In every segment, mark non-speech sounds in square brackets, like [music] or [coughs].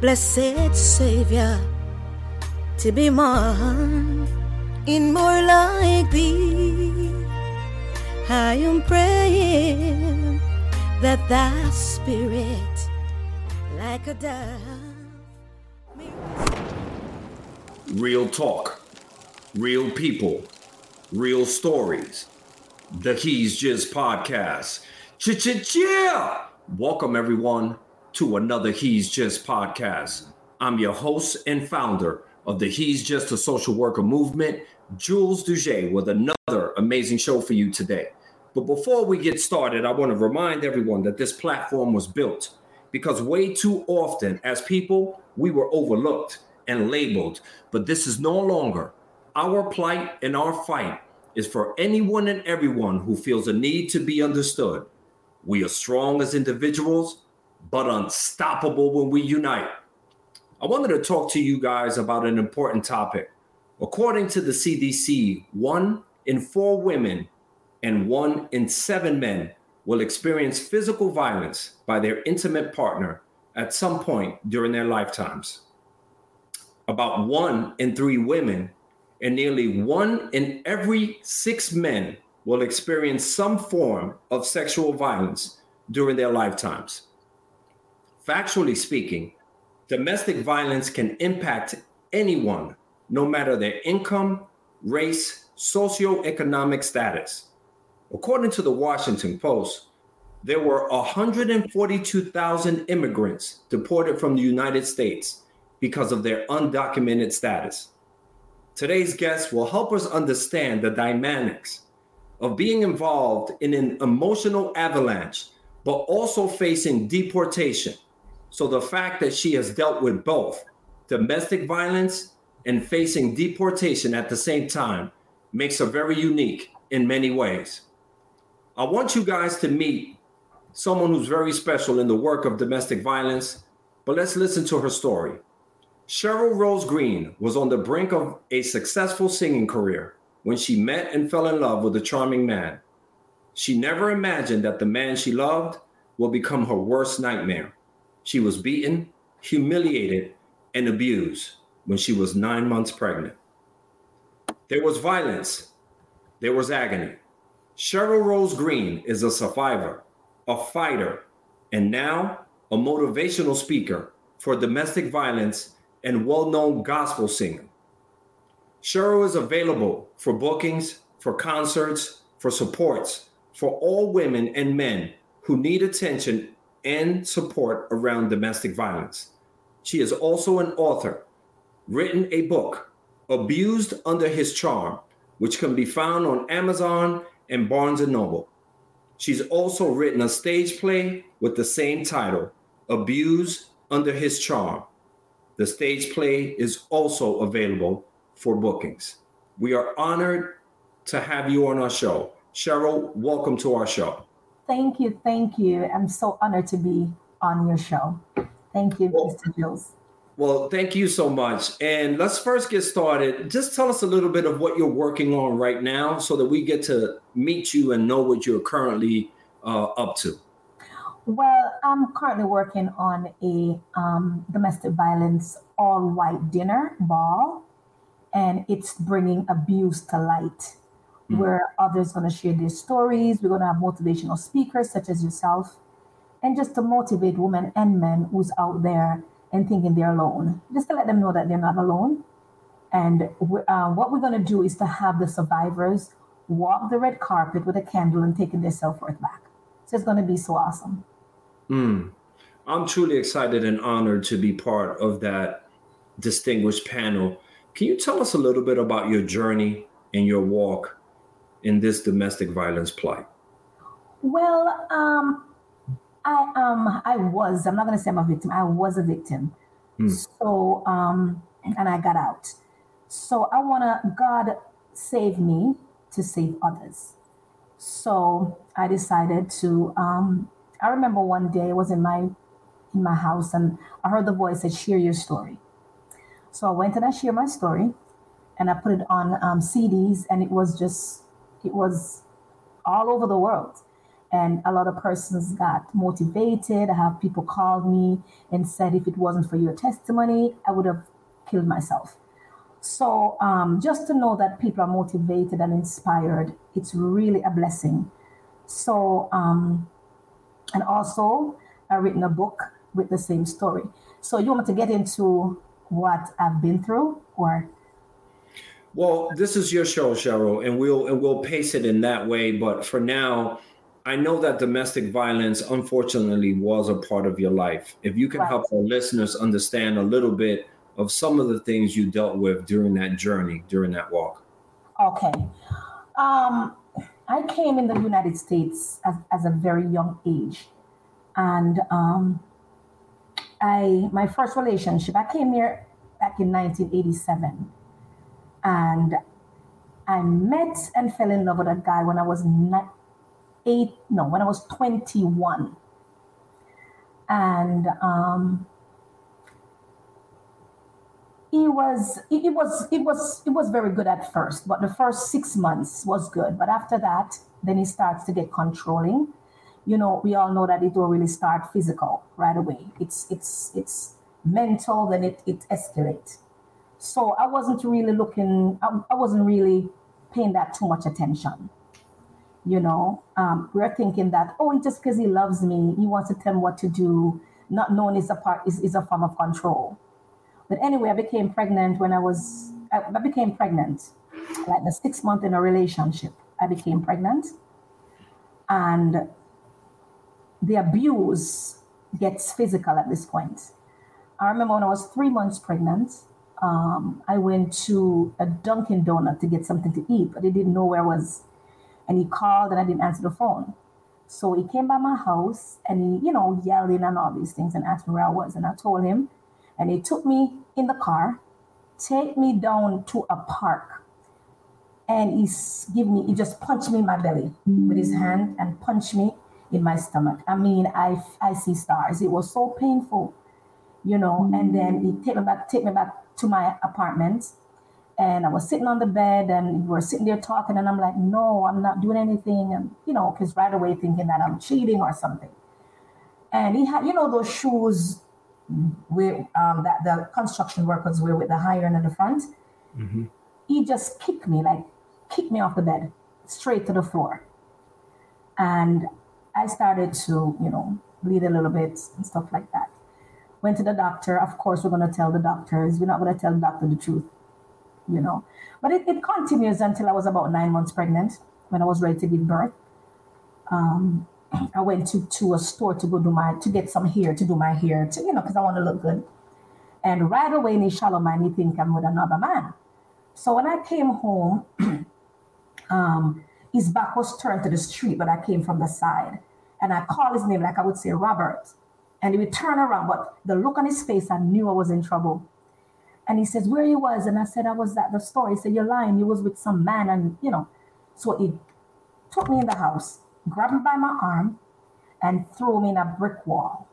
blessed Savior, to be more in more like thee. I am praying that thy spirit, like a dove, Real talk, real people, real stories. The He's Just podcast. Ch-ch-yeah! Welcome everyone to another He's Just podcast. I'm your host and founder of the He's Just a Social Worker movement, Jules Duget, with another amazing show for you today. But before we get started, I want to remind everyone that this platform was built because way too often, as people, we were overlooked and labeled. But this is no longer. Our plight and our fight is for anyone and everyone who feels a need to be understood. We are strong as individuals, but unstoppable when we unite. I wanted to talk to you guys about an important topic. According to the CDC, one in four women and one in seven men will experience physical violence by their intimate partner at some point during their lifetimes. About one in three women and nearly one in every six men will experience some form of sexual violence during their lifetimes. Factually speaking, domestic violence can impact anyone, no matter their income, race, socioeconomic status. According to the Washington Post, there were 142,000 immigrants deported from the United States because of their undocumented status. Today's guest will help us understand the dynamics of being involved in an emotional avalanche, but also facing deportation. So, the fact that she has dealt with both domestic violence and facing deportation at the same time makes her very unique in many ways. I want you guys to meet someone who's very special in the work of domestic violence, but let's listen to her story. Sherryl Rosegreen was on the brink of a successful singing career when she met and fell in love with a charming man. She never imagined that the man she loved will become her worst nightmare. She was beaten, humiliated, and abused when she was nine months pregnant. There was violence, there was agony. Sherryl Rosegreen is a survivor, a fighter, and now a motivational speaker for domestic violence and well known gospel singer. Sherryl is available for bookings, for concerts, for supports for all women and men who need attention and support around domestic violence. She is also an author, written a book, Abused Under His Charm, which can be found on Amazon and Barnes Noble. She's also written a stage play with the same title, Abused Under His Charm. The stage play is also available for bookings. We are honored to have you on our show. Sherryl, welcome to our show. Thank you. Thank you. I'm so honored to be on your show. Thank you, Well- Mr. Jules. Well, thank you so much. And let's first get started. Just tell us a little bit of what you're working on right now so that we get to meet you and know what you're currently uh, up to. Well, I'm currently working on a um, domestic violence all white dinner ball, and it's bringing abuse to light. Mm. Where others going to share their stories. We're going to have motivational speakers such as yourself, and just to motivate women and men who's out there and thinking they're alone, just to let them know that they're not alone. And uh, what we're going to do is to have the survivors walk the red carpet with a candle and taking their self worth back. So it's going to be so awesome. Mm. I'm truly excited and honored to be part of that distinguished panel. Can you tell us a little bit about your journey and your walk in this domestic violence plight? Well, um, I um I was I'm not gonna say I'm a victim. I was a victim. Hmm. So um and I got out. So I wanna God save me to save others. So I decided to um I remember one day I was in my in my house and I heard the voice that share your story. So I went and I shared my story and I put it on um, CDs and it was just it was all over the world. And a lot of persons got motivated. I have people called me and said, if it wasn't for your testimony, I would have killed myself. So um, just to know that people are motivated and inspired, it's really a blessing. So, um, and also, I've written a book with the same story. So you want to get into what I've been through, or? Well, this is your show, Sherryl, and we'll and we'll pace it in that way. But for now, I know that domestic violence, unfortunately, was a part of your life. If you can right. help our listeners understand a little bit of some of the things you dealt with during that journey, during that walk. Okay. Um, I came in the United States as, as a very young age. And um, I my first relationship, I came here back in 1987. And I met and fell in love with a guy when I was not eight, no, when I was 21. And um, he was it was it was it was very good at first but the first six months was good. But after that then he starts to get controlling. You know we all know that it will really start physical right away. It's it's it's mental then it it escalates so i wasn't really looking I, I wasn't really paying that too much attention you know um, we're thinking that oh it's just because he loves me he wants to tell me what to do not knowing is a part is, is a form of control but anyway, I became pregnant when I was, I, I became pregnant, like the six month in a relationship. I became pregnant. And the abuse gets physical at this point. I remember when I was three months pregnant, um, I went to a Dunkin' Donut to get something to eat, but he didn't know where I was. And he called and I didn't answer the phone. So he came by my house and he, you know, yelling and all these things and asked me where I was. And I told him, and he took me in the car, take me down to a park. And he's give me, he just punched me in my belly with his hand and punched me in my stomach. I mean, I, I see stars. It was so painful, you know. And then he take me back, take me back to my apartment. And I was sitting on the bed and we were sitting there talking. And I'm like, no, I'm not doing anything. And, you know, because right away thinking that I'm cheating or something. And he had, you know, those shoes where um, that the construction workers were with the iron in the front. Mm-hmm. He just kicked me, like kicked me off the bed, straight to the floor. And I started to, you know, bleed a little bit and stuff like that. Went to the doctor. Of course, we're going to tell the doctors. We're not going to tell the doctor the truth, you know. But it, it continues until I was about nine months pregnant when I was ready to give birth. Um, [clears throat] I went to, to a store to go do my to get some hair to do my hair to you know because I want to look good. And right away in mind, he think I'm with another man. So when I came home, [clears throat] um, his back was turned to the street, but I came from the side. And I called his name like I would say Robert. And he would turn around, but the look on his face, I knew I was in trouble. And he says, Where you was? And I said, I was at the store. He said, You're lying. You was with some man. And, you know, so he took me in the house grabbed me by my arm and threw me in a brick wall.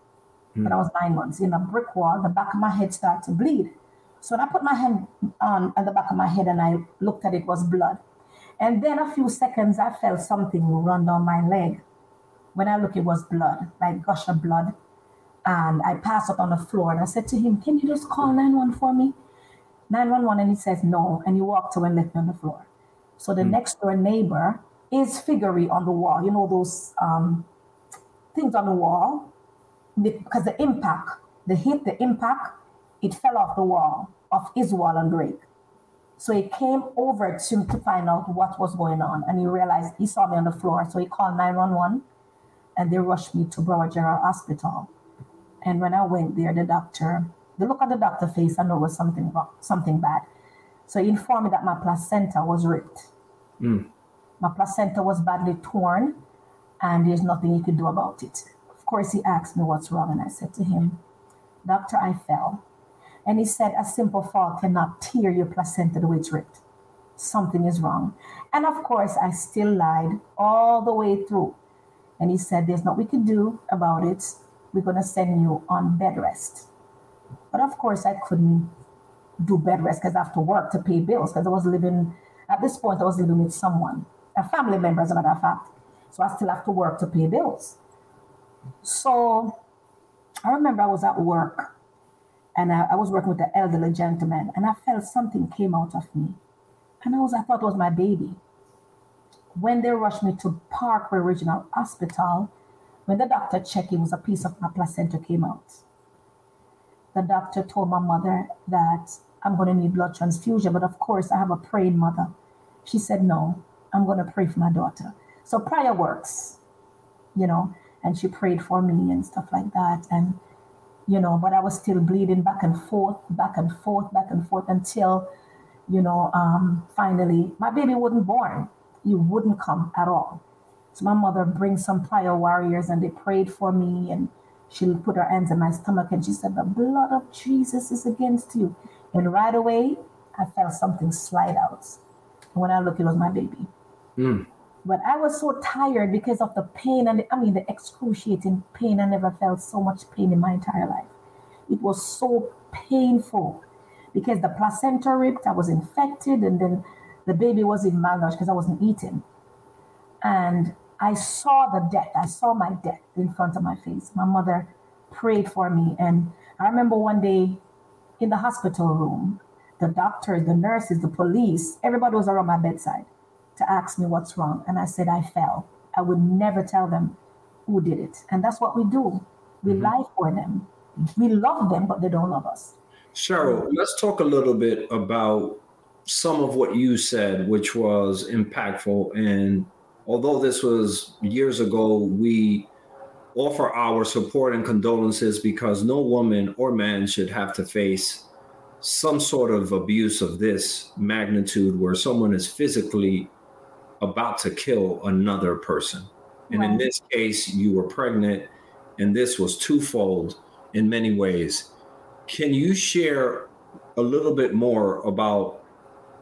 Mm. When I was nine months, in a brick wall, the back of my head started to bleed. So when I put my hand on at the back of my head and I looked at it, it was blood. And then a few seconds, I felt something run down my leg. When I look, it was blood, like gush of blood. And I passed up on the floor and I said to him, Can you just call 911 for me? 911. And he says, No. And he walked away and left me on the floor. So the mm. next door neighbor is figurine on the wall. You know those um, things on the wall because the impact, the hit, the impact, it fell off the wall of his wall and break. So he came over to, to find out what was going on, and he realized he saw me on the floor. So he called 911, and they rushed me to Broward General Hospital. And when I went there, the doctor, the look on the doctor's face, I know was something wrong, something bad. So he informed me that my placenta was ripped. Mm. My placenta was badly torn, and there's nothing he could do about it. Of course, he asked me what's wrong, and I said to him, Doctor, I fell. And he said, A simple fall cannot tear your placenta the way it's ripped. Something is wrong. And of course, I still lied all the way through. And he said, There's nothing we can do about it. We're going to send you on bed rest. But of course, I couldn't do bed rest because I have to work to pay bills because I was living, at this point, I was living with someone a family member, as a matter of fact. So I still have to work to pay bills. So I remember I was at work and I, I was working with an elderly gentleman and I felt something came out of me. And I was I thought it was my baby. When they rushed me to Parkway Regional Hospital, when the doctor checked, it was a piece of my placenta came out. The doctor told my mother that I'm going to need blood transfusion, but of course I have a praying mother. She said, No, I'm going to pray for my daughter. So prayer works, you know, and she prayed for me and stuff like that. And, you know, but I was still bleeding back and forth, back and forth, back and forth until, you know, um, finally my baby wasn't born. He wouldn't come at all. So my mother brings some prayer warriors and they prayed for me and she put her hands in my stomach and she said, The blood of Jesus is against you. And right away, I felt something slide out. And when I looked, it was my baby. Mm. But I was so tired because of the pain and the, I mean, the excruciating pain. I never felt so much pain in my entire life. It was so painful because the placenta ripped, I was infected, and then the baby was in malnourished because I wasn't eating. And I saw the death. I saw my death in front of my face. My mother prayed for me. And I remember one day in the hospital room, the doctors, the nurses, the police, everybody was around my bedside to ask me what's wrong. And I said, I fell. I would never tell them who did it. And that's what we do. We mm-hmm. lie for them. We love them, but they don't love us. Sherryl, let's talk a little bit about some of what you said, which was impactful and although this was years ago, we offer our support and condolences because no woman or man should have to face some sort of abuse of this magnitude where someone is physically about to kill another person. And in this case, you were pregnant, and this was twofold in many ways. Can you share a little bit more about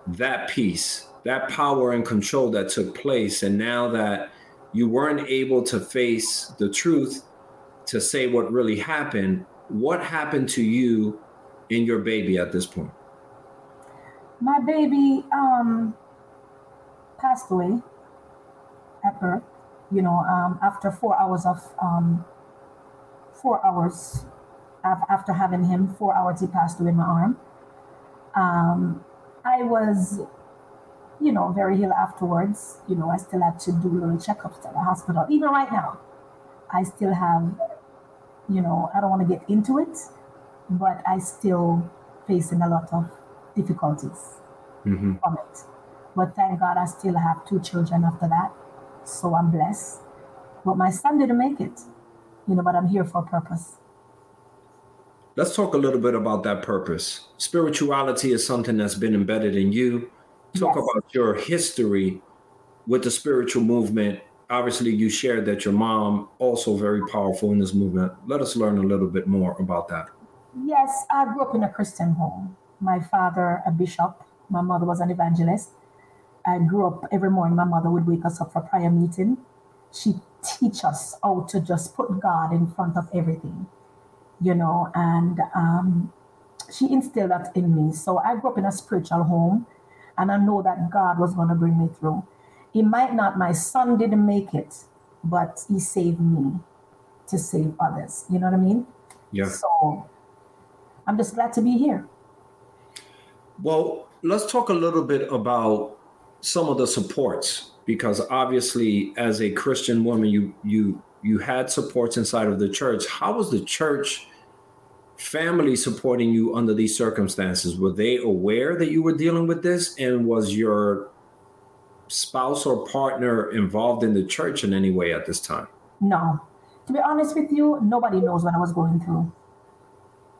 that piece that power and control that took place. And now that you weren't able to face the truth to say what really happened, what happened to you and your baby at this point? My baby um, passed away at birth, you know, um, after four hours of, um, four hours after having him, four hours he passed away in my arm. Um, I was you know, very ill afterwards. You know, I still had to do little checkups at the hospital. Even right now, I still have, you know, I don't want to get into it, but I still facing a lot of difficulties mm-hmm. from it. But thank God I still have two children after that. So I'm blessed. But my son didn't make it, you know, but I'm here for a purpose. Let's talk a little bit about that purpose. Spirituality is something that's been embedded in you talk yes. about your history with the spiritual movement. Obviously, you shared that your mom also very powerful in this movement. Let us learn a little bit more about that. Yes, I grew up in a Christian home. My father, a bishop. My mother was an evangelist. I grew up every morning. My mother would wake us up for prayer meeting. She teach us how to just put God in front of everything, you know. And um, she instilled that in me. So I grew up in a spiritual home and I know that God was going to bring me through. He might not, my son didn't make it, but he saved me to save others. You know what I mean? Yeah. So I'm just glad to be here. Well, let's talk a little bit about some of the supports because obviously as a Christian woman you you you had supports inside of the church. How was the church family supporting you under these circumstances? Were they aware that you were dealing with this? And was your spouse or partner involved in the church in any way at this time? No. To be honest with you, nobody knows what I was going through.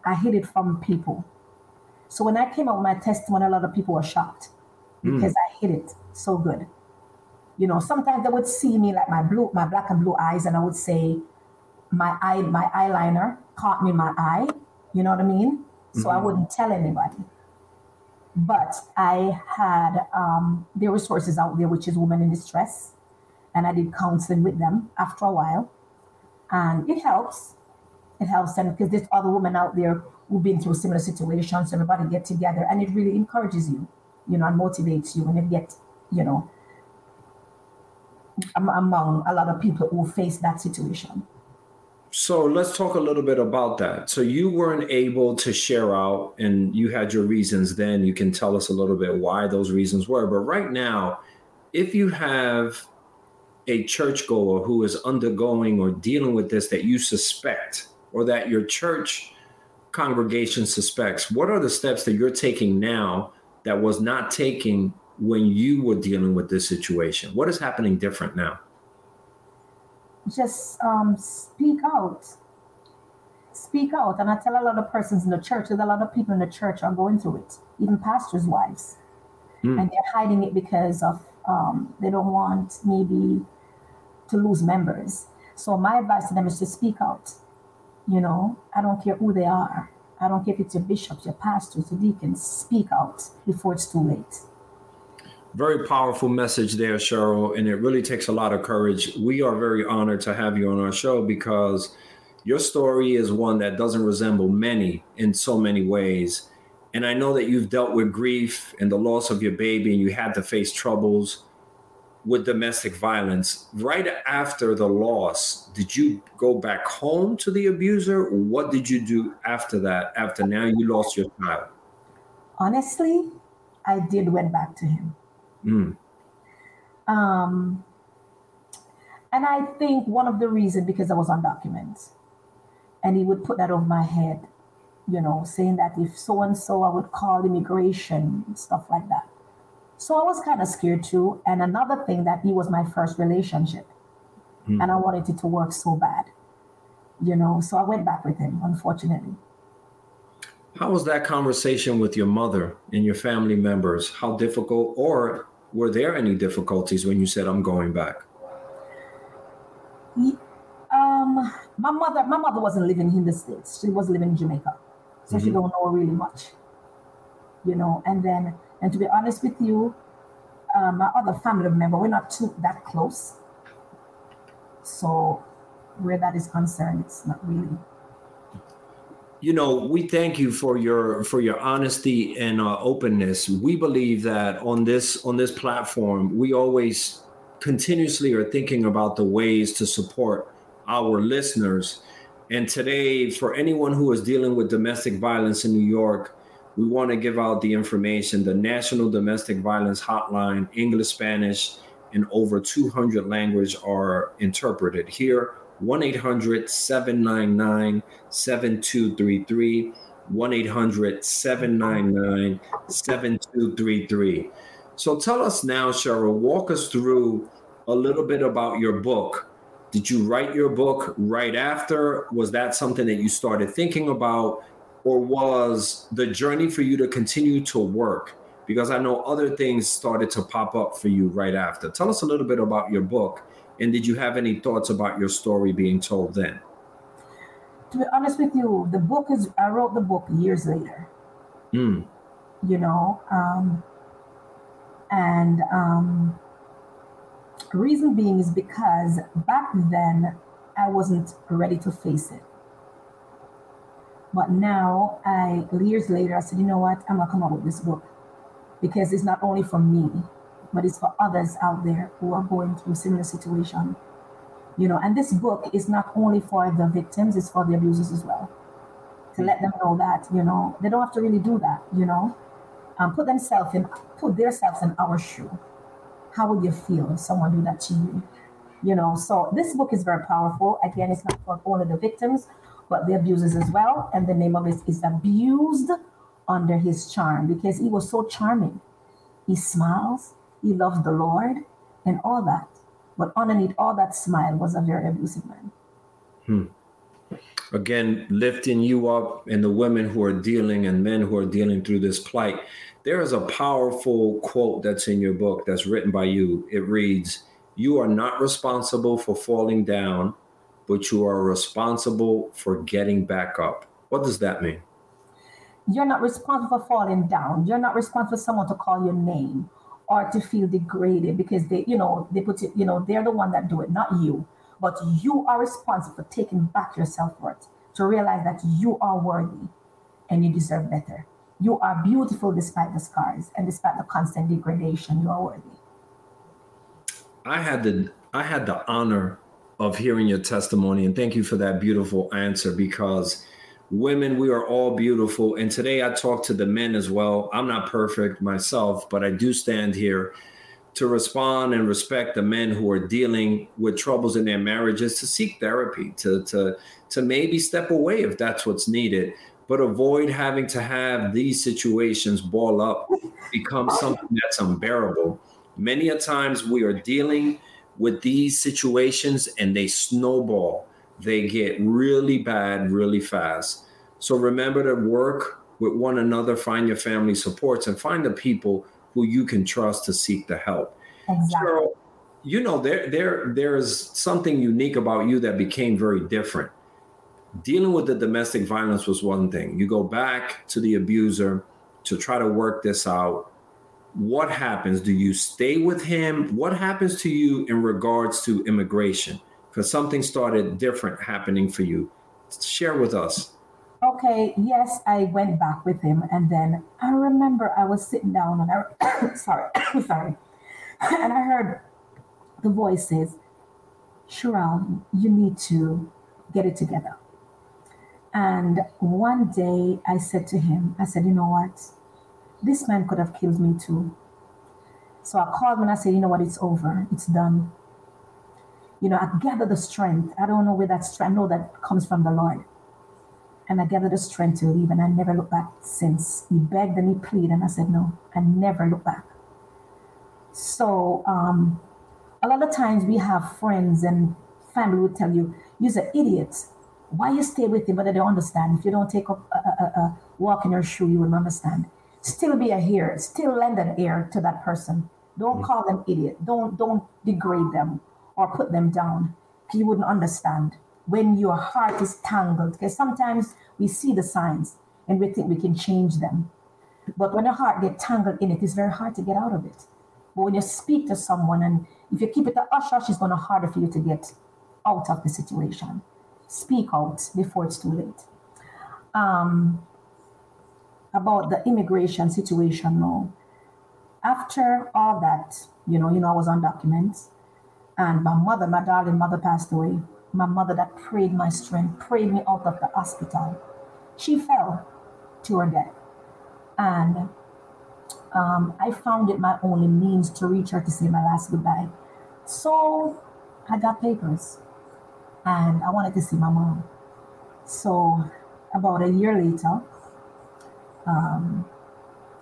I hid it from people. So when I came out with my testimony, a lot of people were shocked hmm. because mm. I hid it so good. You know, sometimes they would see me like my blue, my black and blue eyes, and I would say, my eye, my eyeliner caught me in my eye, you know what I mean? So mm-hmm. I wouldn't tell anybody. But I had um, the resources out there, which is Women in Distress. And I did counseling with them after a while. And it helps. It helps them because there's other women out there who've been through similar situations. Everybody get together and it really encourages you, you know, and motivates you when you get, you know, among a lot of people who face that situation. So let's talk a little bit about that. So you weren't able to share out and you had your reasons then. You can tell us a little bit why those reasons were. But right now, if you have a churchgoer who is undergoing or dealing with this that you suspect or that your church congregation suspects, what are the steps that you're taking now that was not taking when you were dealing with this situation? What is happening different now? Just um, speak out. Speak out. And I tell a lot of persons in the church that a lot of people in the church are going through it, even pastors' wives. Mm. And they're hiding it because of um, they don't want maybe to lose members. So my advice to them is to speak out. You know, I don't care who they are. I don't care if it's your bishops, your pastors, your deacons. Speak out before it's too late. Very powerful message there, Sherryl, and it really takes a lot of courage. We are very honored to have you on our show because your story is one that doesn't resemble many in so many ways. And I know that you've dealt with grief and the loss of your baby, and you had to face troubles with domestic violence. Right after the loss, did you go back home to the abuser? What did you do after that, after now you lost your child? Honestly, I did went back to him. Mm. Um, and I think one of the reasons because I was on documents, and he would put that over my head, you know, saying that if so and so, I would call immigration stuff like that. So I was kind of scared too. And another thing that he was my first relationship, mm. and I wanted it to work so bad, you know. So I went back with him, unfortunately. How was that conversation with your mother and your family members? How difficult, or were there any difficulties when you said, "I'm going back"? Um, my mother, my mother wasn't living in the states; she was living in Jamaica, so mm-hmm. she don't know really much, you know. And then, and to be honest with you, uh, my other family member, we're not too that close. So, where that is concerned, it's not really you know we thank you for your for your honesty and uh, openness. We believe that on this on this platform we always continuously are thinking about the ways to support our listeners. And today for anyone who is dealing with domestic violence in new york we want to give out the information. The national domestic violence hotline english spanish and over 200 language are interpreted here 1 800 799 7233. 1 800 799 7233. So tell us now, Sherryl, walk us through a little bit about your book. Did you write your book right after? Was that something that you started thinking about? Or was the journey for you to continue to work? Because I know other things started to pop up for you right after. Tell us a little bit about your book and did you have any thoughts about your story being told then? To be honest with you, the book is, I wrote the book years later. Mm. You know, um, and um, reason being is because back then I wasn't ready to face it. But now, I years later, I said, you know what? I'm gonna come up with this book because it's not only for me, but it's for others out there who are going through a similar situation. You know, and this book is not only for the victims, it's for the abusers as well. To let them know that, you know, they don't have to really do that, you know. Um, put themselves in put themselves in our shoe. How would you feel if someone do that to you? You know, so this book is very powerful. Again, it's not for only the victims, but the abusers as well. And the name of it is Abused Under His Charm because he was so charming. He smiles, he loves the Lord and all that. But underneath all that smile was a very abusive man. Hmm. Again, lifting you up and the women who are dealing and men who are dealing through this plight. There is a powerful quote that's in your book that's written by you. It reads, You are not responsible for falling down, but you are responsible for getting back up. What does that mean? You're not responsible for falling down. You're not responsible for someone to call your name or to feel degraded because they, you know, they put it, you know, they're the one that do it, not you. But you are responsible for taking back your self-worth to realize that you are worthy and you deserve better. You are beautiful despite the scars and despite the constant degradation. You are worthy. I had the I had the honor of hearing your testimony, and thank you for that beautiful answer because women, we are all beautiful. And today I talk to the men as well. I'm not perfect myself, but I do stand here to respond and respect the men who are dealing with troubles in their marriages to seek therapy, to to to maybe step away if that's what's needed, but avoid having to have these situations ball up, become something that's unbearable. Many a times we are dealing with these situations and they snowball. They get really bad really fast. So remember to work with one another, find your family supports, and find the people who you can trust to seek the help. Exactly. You know, there there there's something unique about you that became very different. Dealing with the domestic violence was one thing. You go back to the abuser to try to work this out. What happens? Do you stay with him? What happens to you in regards to immigration? Because something started different happening for you. Share with us. Okay, yes, I went back with him, and then I remember I was sitting down, and I [coughs] sorry, [coughs] sorry, and I heard the voice says, "Sherelle, you need to get it together." And one day I said to him, I said, "You know what? This man could have killed me too." So I called him and I said, "You know what? It's over. It's done." You know, I gather the strength. I don't know where that strength. I know that comes from the Lord and I gathered the strength to leave, and I never looked back since. He begged and he pleaded, and I said, No, I never look back. So, um, a lot of times we have friends and family would tell you, You're an idiot. Why you stay with him? But they don't understand. If you don't take up a, a, a walk in your shoe, you wouldn't understand. Still be a ear, still lend an ear to that person. Don't call them idiot. Don't don't degrade them or put them down. You wouldn't understand when your heart is tangled, because sometimes we see the signs and we think we can change them. But when your heart gets tangled in it, it's very hard to get out of it. But when you speak to someone and if you keep it a hush hush, it's going to harder for you to get out of the situation. Speak out before it's too late. Um, about the immigration situation now. After all that, you know, you know, I was on documents, and my mother, my darling mother, passed away my mother that prayed my strength, prayed me out of the hospital. She fell to her death. And um, I found it my only means to reach her to say my last goodbye. So I got papers and I wanted to see my mom. So about a year later, um,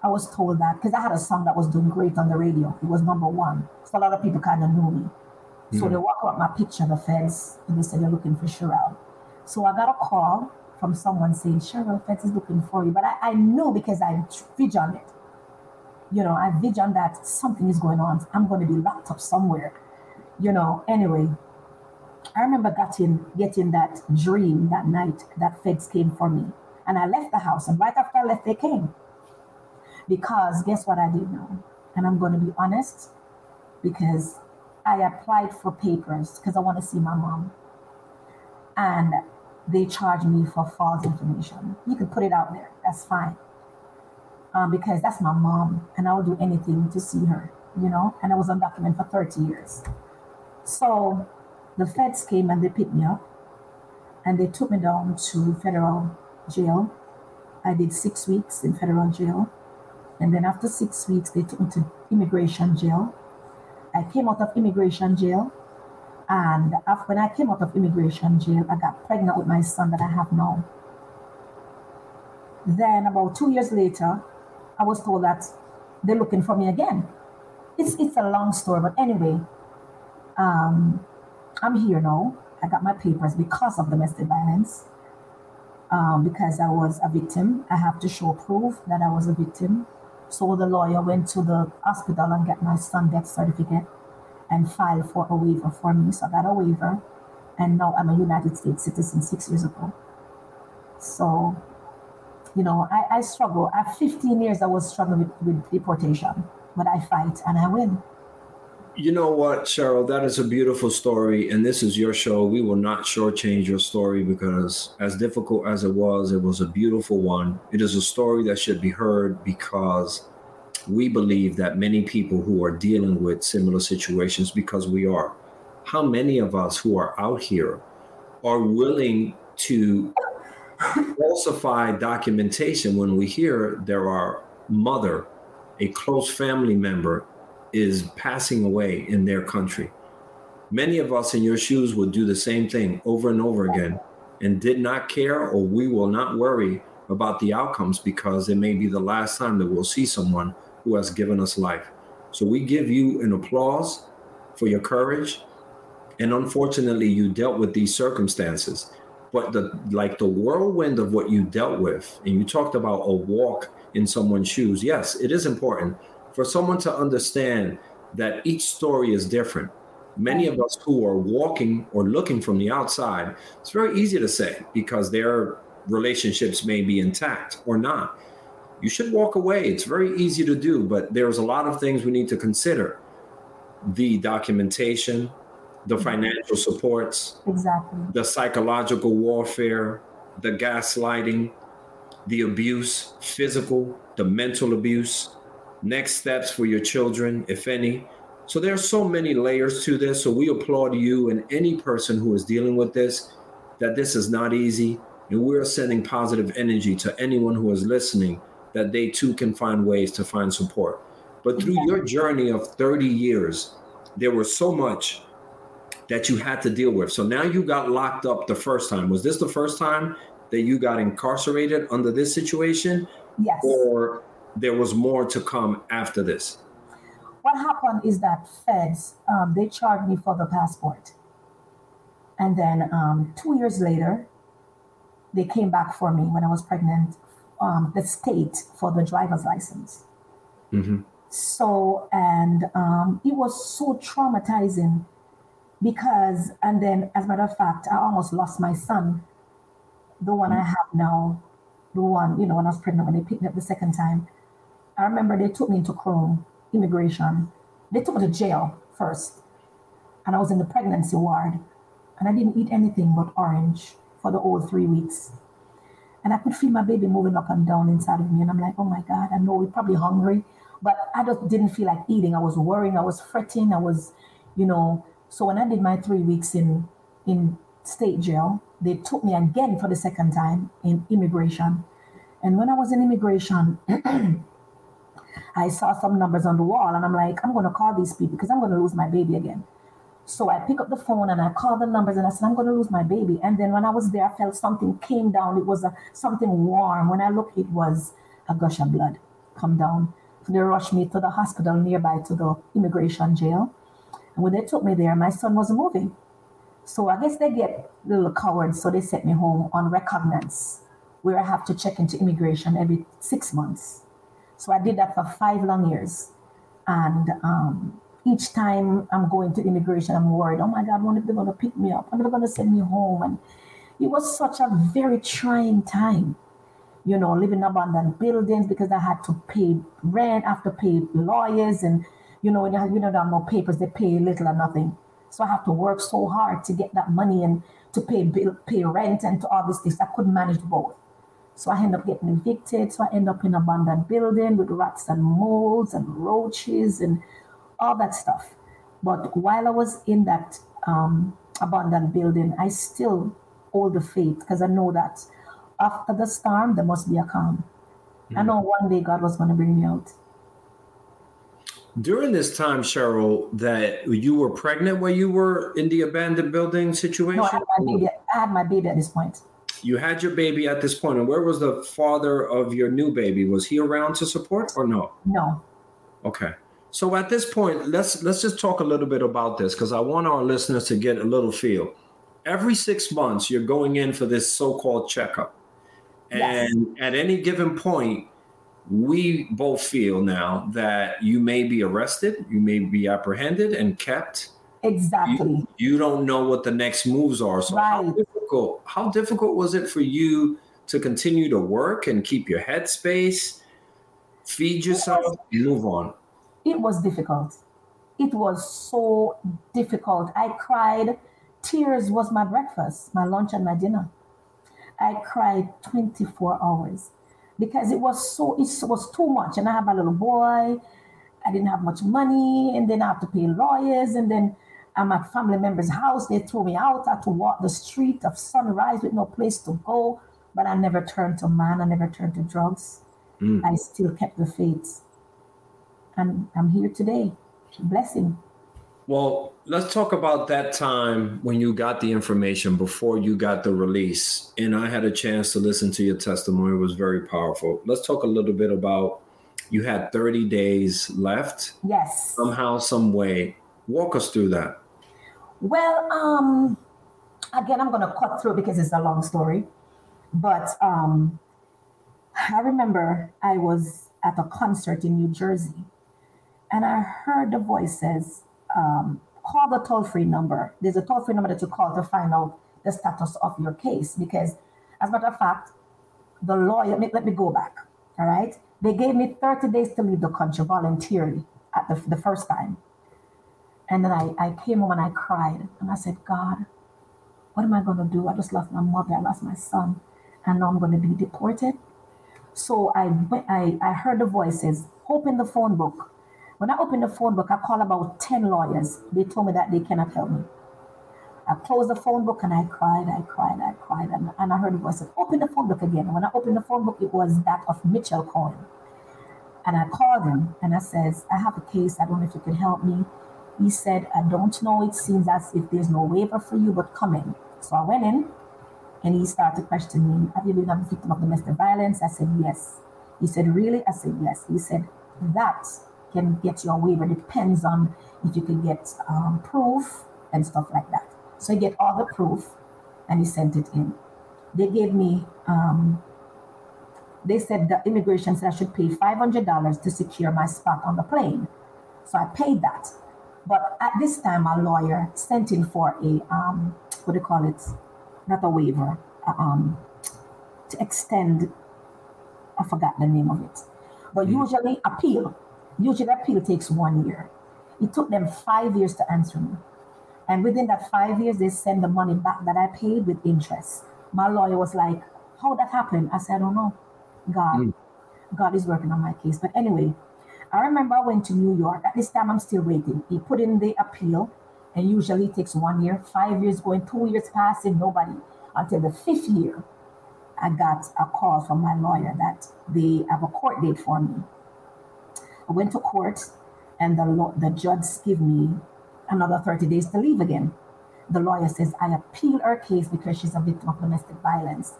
I was told that because I had a song that was doing great on the radio. It was number one. So a lot of people kind of knew me. So they walk out my picture, of the feds, and they said they're looking for Sherelle. So I got a call from someone saying, Sherelle, feds is looking for you. But I, I knew because I visioned it. You know, I visioned that something is going on. I'm going to be locked up somewhere. You know, anyway, I remember getting, getting that dream that night that feds came for me. And I left the house. And right after I left, they came. Because guess what I did now? And I'm going to be honest, because I applied for papers because I want to see my mom. And they charged me for false information. You can put it out there, that's fine. Um, because that's my mom, and I will do anything to see her, you know? And I was undocumented for 30 years. So the feds came and they picked me up and they took me down to federal jail. I did six weeks in federal jail. And then after six weeks, they took me to immigration jail I came out of immigration jail. And after, when I came out of immigration jail, I got pregnant with my son that I have now. Then, about two years later, I was told that they're looking for me again. It's, it's a long story, but anyway, um, I'm here now. I got my papers because of domestic violence. Um, because I was a victim, I have to show proof that I was a victim. So the lawyer went to the hospital and got my son death certificate and filed for a waiver for me. So I got a waiver. And now I'm a United States citizen six years ago. So, you know, I, I struggle. At 15 years, I was struggling with, with deportation, but I fight and I win. You know what, Sherryl? That is a beautiful story, and this is your show. We will not shortchange your story because, as difficult as it was, it was a beautiful one. It is a story that should be heard because we believe that many people who are dealing with similar situations, because we are, how many of us who are out here are willing to falsify documentation when we hear there are mother, a close family member, is passing away in their country. Many of us in your shoes would do the same thing over and over again and did not care, or we will not worry about the outcomes because it may be the last time that we'll see someone who has given us life. So we give you an applause for your courage. And unfortunately, you dealt with these circumstances. But the like the whirlwind of what you dealt with, and you talked about a walk in someone's shoes. Yes, it is important for someone to understand that each story is different. Many of us who are walking or looking from the outside, it's very easy to say because their relationships may be intact or not. You should walk away. It's very easy to do, but there's a lot of things we need to consider the documentation, the mm-hmm. financial supports, Exactly. the psychological warfare, the gaslighting, the abuse, physical, the mental abuse, next steps for your children, if any. So there are so many layers to this. So we applaud you and any person who is dealing with this, that this is not easy. And we're sending positive energy to anyone who is listening that they too can find ways to find support. But through your journey of 30 years, there was so much that you had to deal with. So now you got locked up the first time. Was this the first time that you got incarcerated under this situation? Yes. Or there was more to come after this? what happened is that feds um, they charged me for the passport and then um, two years later they came back for me when i was pregnant um, the state for the driver's license Mm-hmm. so and um, it was so traumatizing because and then as a matter of fact i almost lost my son the one i have now the one you know when i was pregnant when they picked me up the second time i remember they took me into Krome immigration they took me to jail first and i was in the pregnancy ward and i didn't eat anything but orange for the whole three weeks and I could feel my baby moving up and down inside of me. And I'm like, oh my God, I know we're probably hungry, but I just didn't feel like eating. I was worrying, I was fretting, I was, you know. So when I did my three weeks in in state jail, they took me again for the second time in immigration. And when I was in immigration, [clears throat] I saw some numbers on the wall and I'm like, I'm gonna call these people because I'm gonna lose my baby again. So I pick up the phone and I call the numbers and I said, I'm going to lose my baby. And then when I was there, I felt something came down. It was a, something warm. When I looked, it was a gush of blood come down. So they rushed me to the hospital nearby to the immigration jail. And when they took me there, my son wasn't moving. So I guess they get little cowards. So they sent me home on recognizance, where I have to check into immigration every six months. So I did that for five long years. And um, each time I'm going to immigration, I'm worried, oh my God, when are they going to pick me up? When are they going to send me home? And it was such a very trying time, you know, living in abandoned buildings because I had to pay rent, I have to pay lawyers, and, you know, when you, have, you know, there are no papers, they pay little or nothing. So I have to work so hard to get that money and to pay bill, pay rent and to all these things. I couldn't manage both. So I end up getting evicted. So I end up in an abandoned building with rats and moles and roaches and all that stuff. But while I was in that um, abandoned building, I still hold the faith because I know that after the storm, there must be a calm. I know one day God was going to bring me out. During this time, Sherryl, that you were pregnant when you were in the abandoned building situation? No, I had my baby. I had my baby at this point. You had your baby at this point, and where was the father of your new baby? Was he around to support or no? No. Okay. So at this point, let's let's just talk a little bit about this because I want our listeners to get a little feel. Every six months, you're going in for this so-called checkup, Yes. and at any given point, we both feel now that you may be arrested, you may be apprehended and kept. Exactly. You, you don't know what the next moves are. So how Right. Difficult? How difficult was it for you to continue to work and keep your headspace, feed yourself, and move on? it was difficult. It was so difficult. I cried. Tears was my breakfast, my lunch, and my dinner. I cried 24 hours because it was so it was too much. And I have a little boy. I didn't have much money, and then I have to pay lawyers, and then I'm at family member's house. They threw me out. I had to walk the street of sunrise with no place to go. But I never turned to man. I never turned to drugs. Mm. I still kept the faith. And I'm here today. Blessing. Well, let's talk about that time when you got the information before you got the release. And I had a chance to listen to your testimony. It was very powerful. Let's talk a little bit about you had 30 days left Yes. somehow, some way. Walk us through that. Well, um, again, I'm gonna cut through because it's a long story. But um, I remember I was at a concert in New Jersey, and I heard the voices um, "Call the toll-free number." There's a toll-free number that you call to find out the status of your case. Because, as a matter of fact, the lawyer. Let me, let me go back. All right, they gave me 30 days to leave the country voluntarily at the, the first time. And then I, I came home and I cried. And I said, God, what am I going to do? I just lost my mother, I lost my son, and now I'm going to be deported. So I, I, I heard the voices, open the phone book. When I opened the phone book, I called about 10 lawyers. They told me that they cannot help me. I closed the phone book and I cried, I cried, I cried. And, and I heard the voice say, open the phone book again. And when I opened the phone book, it was that of Mitchell Cohen. And I called him and I says, I have a case. I don't know if you can help me. He said, I don't know. It seems as if there's no waiver for you, but come in. So I went in and he started questioning me. Have you been a victim of domestic violence? I said, yes. He said, really? I said, yes. He said, that can get you a waiver. It depends on if you can get um, proof and stuff like that. So he get all the proof and he sent it in. They gave me um, they said the immigration said I should pay $500 to secure my spot on the plane. So I paid that. But at this time, my lawyer sent in for a, um, what do you call it? Not a waiver, um, to extend, I forgot the name of it. But usually appeal, usually appeal takes one year. It took them five years to answer me. And within that five years, they send the money back that I paid with interest. My lawyer was like, How that happened? I said, I don't know. God. God is working on my case. But anyway, I remember I went to New York. At this time, I'm still waiting. He put in the appeal, and usually it takes one year, five years going, two years passing, nobody. Until the fifth year, I got a call from my lawyer that they have a court date for me. I went to court, and the, law, the judge gave me another 30 days to leave again. The lawyer says, I appeal her case because she's a victim of domestic violence.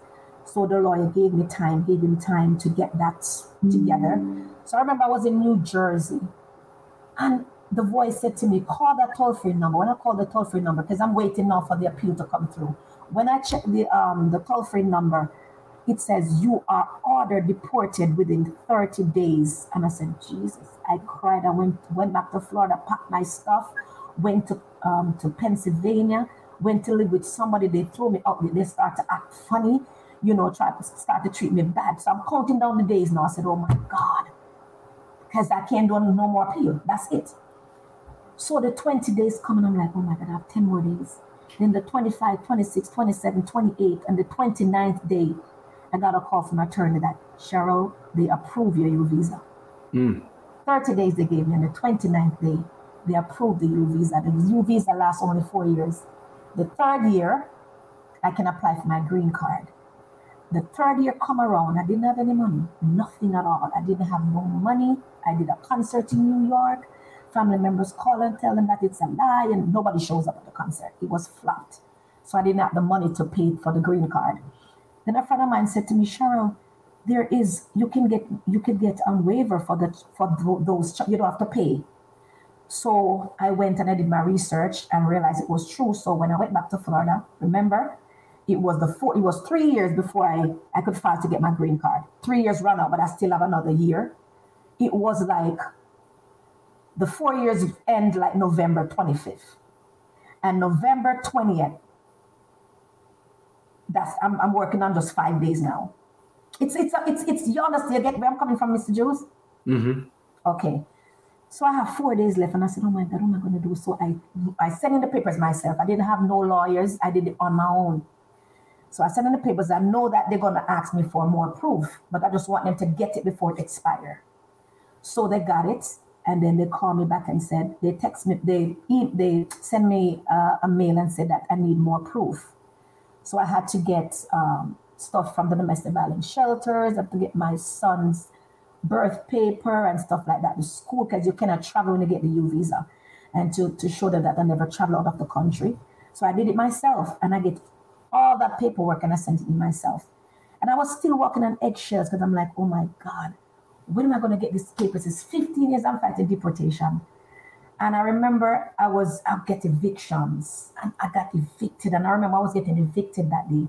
So the lawyer gave me time, gave him time to get that together. Mm. So I remember I was in New Jersey, and the voice said to me, Call that toll free number. When I called the toll free number, because I'm waiting now for the appeal to come through. When I checked the, um, the toll free number, it says, You are ordered deported within 30 days. And I said, Jesus. I cried. I went, went back to Florida, packed my stuff, went to, um, to Pennsylvania, went to live with somebody. They threw me out. They started to act funny, you know, try to start to treat me bad. So I'm counting down the days now. I said, Oh my God. Because I can't do no more appeal. That's it. So the 20 days coming, I'm like, oh my God, I have 10 more days. Then the 25, 26, 27, 28, and the 29th day, I got a call from my attorney that, Sherryl, they approve your U visa. Mm. 30 days they gave me, and the 29th day, they approved the U visa. The U visa lasts only four years. The third year, I can apply for my green card. The third year come around, I didn't have any money, nothing at all. I didn't have no money. I did a concert in New York. Family members call and tell them that it's a lie, and nobody shows up at the concert. It was flat. So I didn't have the money to pay for the green card. Then a friend of mine said to me, Sherryl, there is you can get you can get a waiver for the for those you don't have to pay. So I went and I did my research and realized it was true. So when I went back to Florida, remember, it was the four, it was three years before I, I could file to get my green card. Three years run out, but I still have another year. It was like the four years end like November 25th. And November 20th, that's I'm, I'm working on just five days now. It's it's it's it's you understand you get where I'm coming from, Mr. Jules? Mm-hmm. Okay. So I have four days left, and I said, "Oh my God, what am I going to do?" So I I sent in the papers myself. I didn't have no lawyers. I did it on my own. So I sent in the papers. I know that they're going to ask me for more proof, but I just want them to get it before it expires. So they got it, And then they called me back and said, they text me, they, they send me uh, a mail and said that I need more proof. So I had to get um, stuff from the domestic violence shelters. I had to get my son's birth paper and stuff like that. The school, because you cannot travel when you get the U visa, and to, to show them that I never travel out of the country. So I did it myself, and I get all that paperwork and I sent it in myself. And I was still walking on eggshells because I'm like, oh my God, when am I going to get these papers? It's 15 years I'm fighting deportation. And I remember I was, I get evictions and I got evicted. And I remember I was getting evicted that day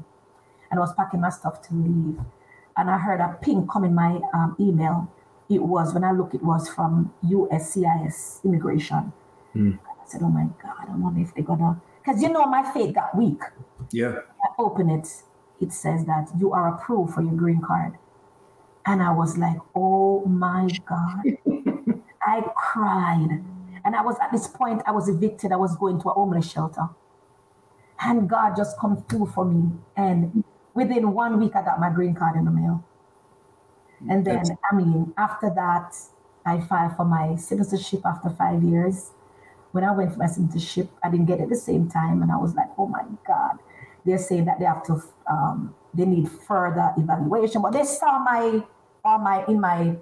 and I was packing my stuff to leave. And I heard a ping come in my um, email. It was, when I look, it was from USCIS Immigration. Mm. I said, oh my God, I wonder if they're going to, because you know, my faith got weak. Yeah. Open it, it says that you are approved for your green card. And I was like, oh my God. [laughs] I cried. And I was at this point, I was evicted. I was going to a homeless shelter. And God just come through for me. And within one week, I got my green card in the mail. And then, That's- I mean, after that, I filed for my citizenship after five years. When I went for my citizenship, I didn't get it at the same time. And I was like, oh my God. They're saying that they have to, um, they need further evaluation. But they saw my all my in my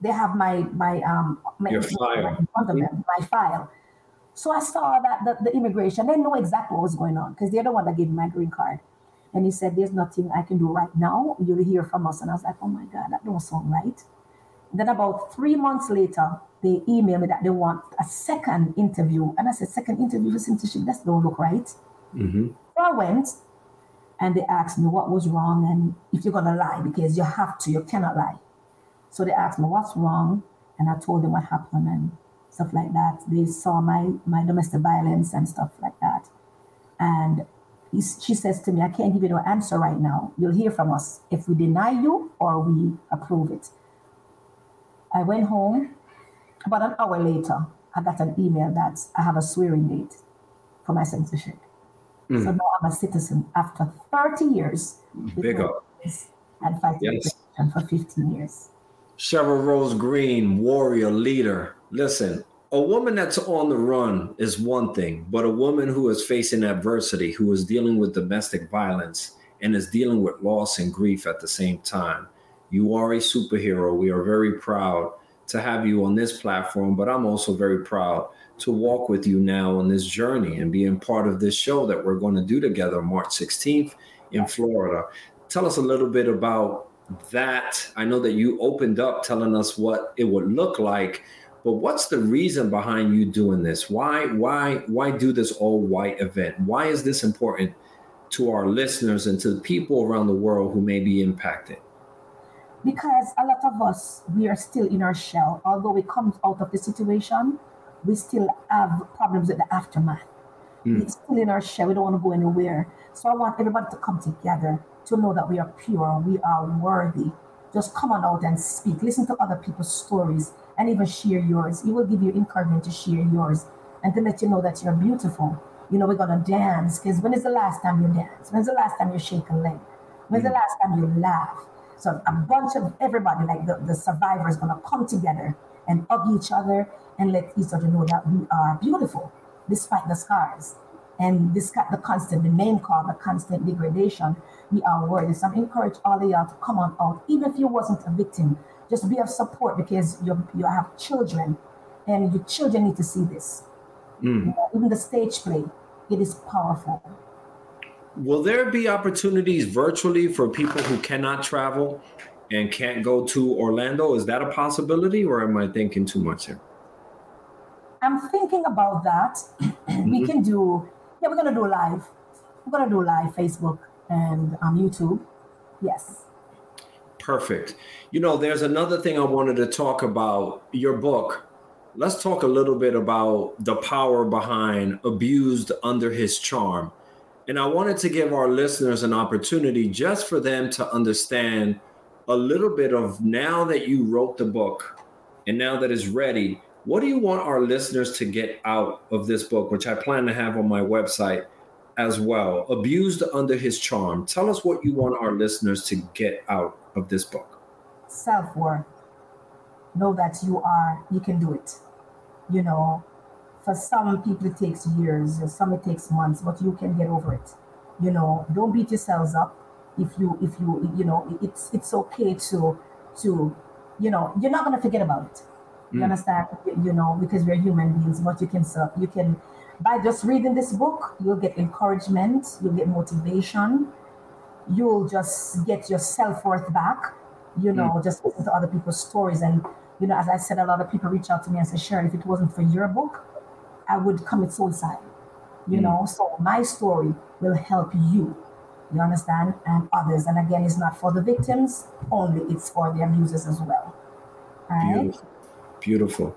they have my my um my, Your file. in front of them, my file. So I saw that the, the immigration, they know exactly what was going on because they're the one that gave me my green card. And he said, There's nothing I can do right now. You'll hear from us. And I was like, Oh my God, that don't sound right. Then about three months later, they emailed me that they want a second interview. And I said, Second interview for citizenship, that don't look right. Mm-hmm. So I went and they asked me what was wrong and if you're gonna lie because you have to, you cannot lie. So they asked me what's wrong, and I told them what happened and stuff like that. They saw my my domestic violence and stuff like that, and he, she says to me, "I can't give you no answer right now. You'll hear from us if we deny you or we approve it." I went home. About an hour later, I got an email that I have a swearing date for my censorship. Mm. So now I'm a citizen after 30 years. Big up. And fighting yes. for 15 years. Sherryl Rosegreen, warrior leader. Listen, a woman that's on the run is one thing, but a woman who is facing adversity, who is dealing with domestic violence, and is dealing with loss and grief at the same time. You are a superhero. We are very proud to have you on this platform, but I'm also very proud to walk with you now on this journey and being part of this show that we're going to do together March 16th in Florida. Tell us a little bit about that. I know that you opened up telling us what it would look like, but what's the reason behind you doing this? Why why why do this all white event? Why is this important to our listeners and to the people around the world who may be impacted? Because a lot of us we are still in our shell. Although we come out of the situation, we still have problems with the aftermath. Mm. Still in our shell. We don't want to go anywhere. So I want everybody to come together to know that we are pure, we are worthy. Just come on out and speak. Listen to other people's stories and even share yours. It will give you encouragement to share yours and to let you know that you're beautiful. You know, we're gonna dance because when is the last time you dance? When's the last time you shake a leg? When's mm. the last time you laugh? So a bunch of everybody, like the, the survivors, gonna come together and hug each other and let each other know that we are beautiful despite the scars and this the constant, the name call, the constant degradation. We are worthy. So I encourage all of y'all to come on out, even if you wasn't a victim, just be of support because you you have children, and your children need to see this. Mm. You know, even the stage play, it is powerful. Will there be opportunities virtually for people who cannot travel and can't go to Orlando? Is that a possibility, or am I thinking too much here? I'm thinking about that. Mm-hmm. we can do, yeah, we're gonna do live. We're gonna do live Facebook and um, YouTube. Yes. Perfect. You know, there's another thing I wanted to talk about. Your book. Let's talk a little bit about the power behind abused under his charm. And I wanted to give our listeners an opportunity just for them to understand a little bit of now that you wrote the book and now that it's ready, what do you want our listeners to get out of this book, which I plan to have on my website as well? Abused Under His Charm. Tell us what you want our listeners to get out of this book. Self worth. know that you are, you can do it. You know, for some people it takes years, some it takes months, but you can get over it. You know, don't beat yourselves up if you if you you know it's it's okay to to you know you're not gonna forget about it. You Mm. understand? You know, because we're human beings, but you can so you can by just reading this book, you'll get encouragement, you'll get motivation, you'll just get your self worth back. You know, just listen to other people's stories. And, you know, as I said, a lot of people reach out to me and say, Sharon, if it wasn't for your book, I would commit suicide. You mm. know, so my story will help you. You understand? And others. And again, it's not for the victims only, it's for the abusers as well. All right? Beautiful. Beautiful.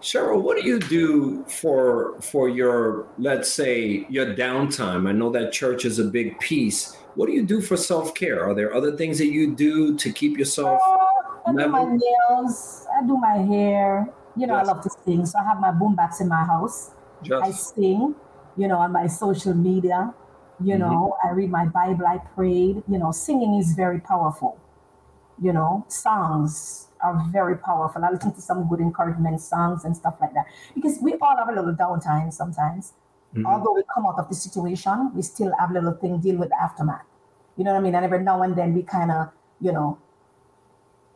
Sherryl, what do you do for for your let's say your downtime? I know that church is a big piece. What do you do for self care? Are there other things that you do to keep yourself? Oh, I do my nails, I do my hair. You know, Yes. I love to sing. So I have my boombox in my house. I sing, you know, on my social media. You Mhm. know, I read my Bible, I prayed. You know, singing is very powerful. You know, songs are very powerful. I listen to some good encouragement songs and stuff like that because we all have a little downtime sometimes. Mhm. Although we come out of the situation, we still have a little thing deal with the aftermath. You know what I mean? And every now and then we kind of, you know,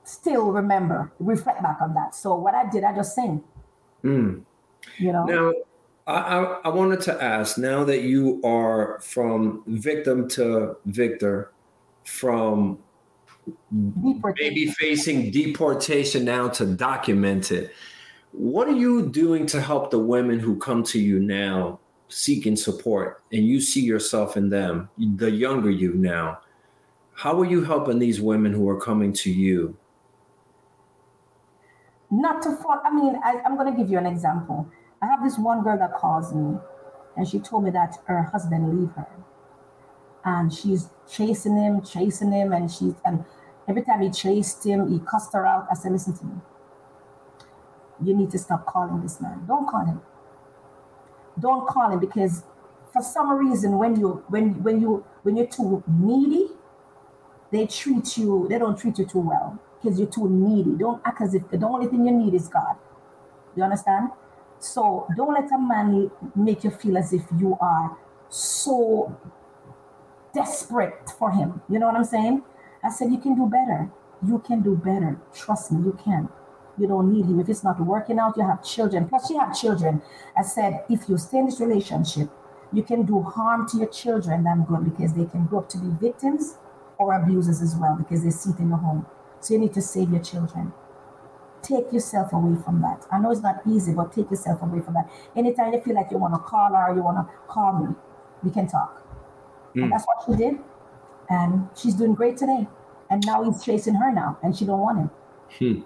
still remember, reflect back on that. So what I did, I just sing. Mm. You know, Now, I, I, I wanted to ask now that you are from victim to victor, from maybe facing deportation now to documented, what are you doing to help the women who come to you now seeking support and you see yourself in them, the younger you now? How are you helping these women who are coming to you? Not to fall. I mean, I, I'm going to give you an example. I have this one girl that calls me, and she told me that her husband leave her, and she's chasing him, chasing him, and she's and every time he chased him, he cussed her out. I said, "Listen to me. You need to stop calling this man. Don't call him. Don't call him because for some reason, when you when when you when you're too needy, they treat you. They don't treat you too well because you're too needy. Don't act as if the only thing you need is God. You understand? So don't let a man make you feel as if you are so desperate for him. You know what I'm saying? I said, you can do better. You can do better. Trust me, you can. You don't need him. If it's not working out, you have children. Plus, you have children. I said, if you stay in this relationship, you can do harm to your children. Damn good because they can grow up to be victims or abusers as well because they see it in the home. So you need to save your children. Take yourself away from that. I know it's not easy, but take yourself away from that. Anytime you feel like you want to call her, you want to call me, we can talk. Mm. And that's what she did. And she's doing great today. And now he's chasing her now, and she don't want him.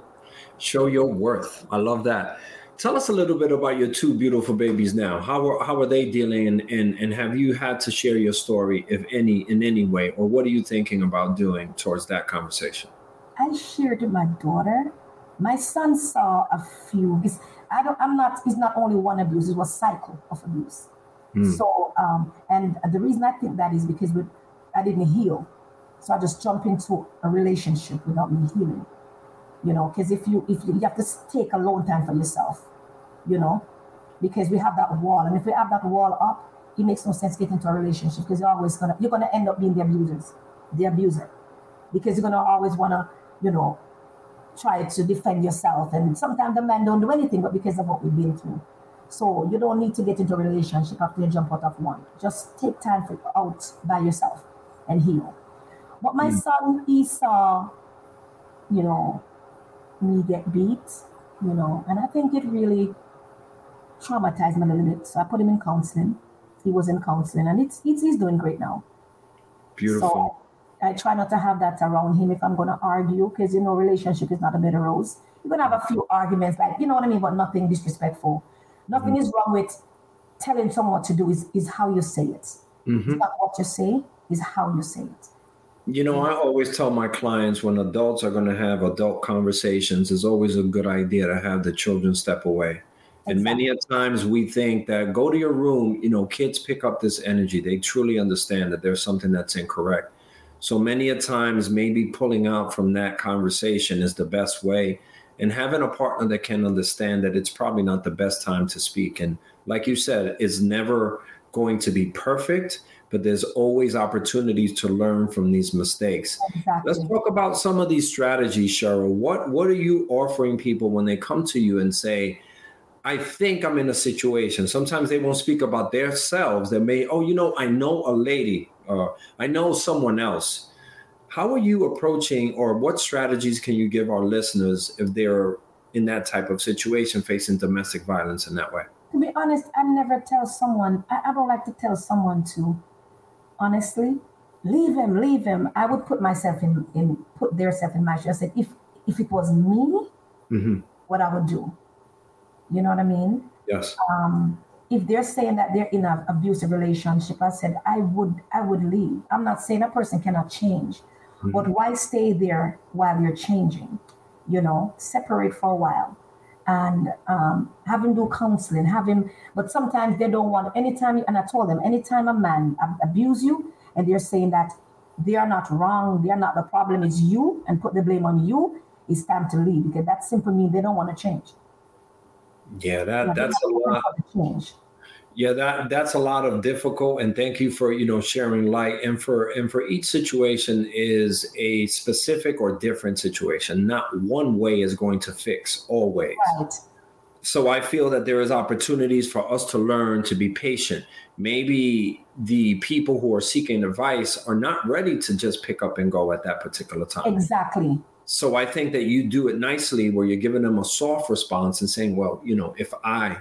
Show your worth. I love that. Tell us a little bit about your two beautiful babies now. How are how are they dealing and, and and have you had to share your story, if any, in any way, or what are you thinking about doing towards that conversation? I shared with my daughter. My son saw a few. Because I don't. I'm not. It's not only one abuse. It was cycle of abuse. Hmm. So, um, and the reason I think that is because with, I didn't heal. So I just jump into a relationship without me healing. You know, because if you if you, you have to take a long time for yourself. You know, because we have that wall, and if we have that wall up, it makes no sense getting into a relationship because you're always gonna you're gonna end up being the abusers, the abuser, because you're gonna always wanna you know try to defend yourself, and sometimes the men don't do anything, but because of what we've been through. So you don't need to get into a relationship after you jump out of one. Just take time for out by yourself and heal. But my hmm. son, he saw, you know, me get beat, you know, and I think it really traumatized him a little bit. So I put him in counseling. He was in counseling, and it's, it's he's doing great now. Beautiful. So I try not to have that around him if I'm going to argue, because you know, relationship is not a bed of rose. You're going to have a few arguments, like you know what I mean, but nothing disrespectful. Nothing is wrong with telling someone what to do. Is is how you say it. Mhm. It's not what you say. Is how you say it. You know, I always tell my clients when adults are going to have adult conversations, it's always a good idea to have the children step away. And many a times we think that go to your room, you know, kids pick up this energy. They truly understand that there's something that's incorrect. So many a times, maybe pulling out from that conversation is the best way. and having a partner that can understand that it's probably not the best time to speak. And like you said, it's never going to be perfect, but there's always opportunities to learn from these mistakes. Exactly. Let's talk about some of these strategies, Sherryl. What what are you offering people when they come to you and say, I think I'm in a situation. Sometimes they won't speak about themselves. They may, oh, you know, I know a lady or I know someone else. How are you approaching or what strategies can you give our listeners if they're in that type of situation facing domestic violence in that way? To be honest, I never tell someone, I, I don't like to tell someone to honestly, leave him, leave him. I would put myself in, in put their self in my shoes. I said, if if it was me, mm-hmm. what I would do. You know what I mean? Yes. Um, if they're saying that they're in an abusive relationship, I said I would I would leave. I'm not saying a person cannot change, mm-hmm. but why stay there while you're changing? You know, separate for a while and um, have him do counseling, have him, but sometimes they don't want, anytime, and I told them, anytime a man abuse you and they're saying that they are not wrong, they are not the problem, is you, and put the blame on you, it's time to leave because that simply means they don't want to change. Yeah, that, that's a lot. Change. Yeah that that's a lot of difficult and thank you for you know sharing light and for and for each situation is a specific or different situation. Not one way is going to fix always. Right. so i feel that there is opportunities for us to learn to be patient. Maybe the people who are seeking advice are not ready to just pick up and go at that particular time. Exactly so i think that you do it nicely where you're giving them a soft response and saying well you know if i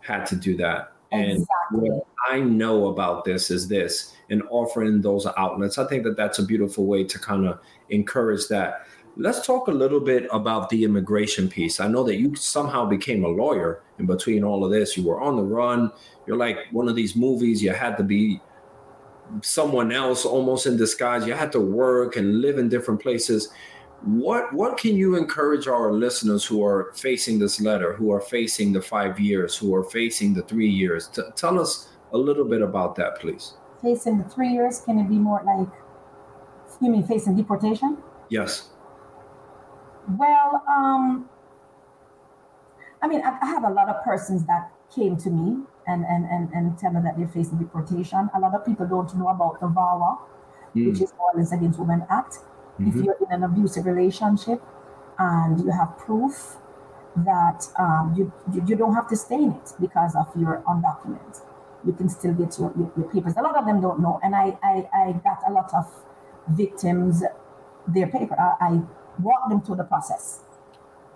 had to do that and exactly. what I know about this is this, and offering those outlets. I think that that's a beautiful way to kind of encourage that. Let's talk a little bit about the immigration piece. I know that you somehow became a lawyer in between all of this. You were on the run. You're like one of these movies. You had to be someone else almost in disguise. You had to work and live in different places what what can you encourage our listeners who are facing this letter who are facing the five years who are facing the three years? T- tell us a little bit about that please. Facing the three years can it be more like you mean facing deportation? Yes. Well um i mean i, I have a lot of persons that came to me and and and, and tell me that they're facing deportation. A lot of people don't know about the VAWA, mm. which is violence against women act Mm-hmm. If you're in an abusive relationship and you have proof that um, you, you, don't have to stay in it because of your undocumented, you can still get your, your, your, papers. A lot of them don't know, and I I, I got a lot of victims their paper. I, I walked them through the process,